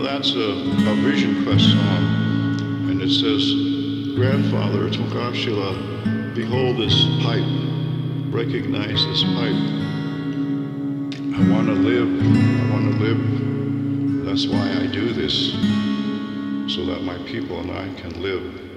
Now that's a, a Vision Quest song, and it says, Grandfather Tunkashila, behold this pipe, recognize this pipe. I want to live, I want to live. That's why I do this, so that my people and I can live.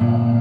You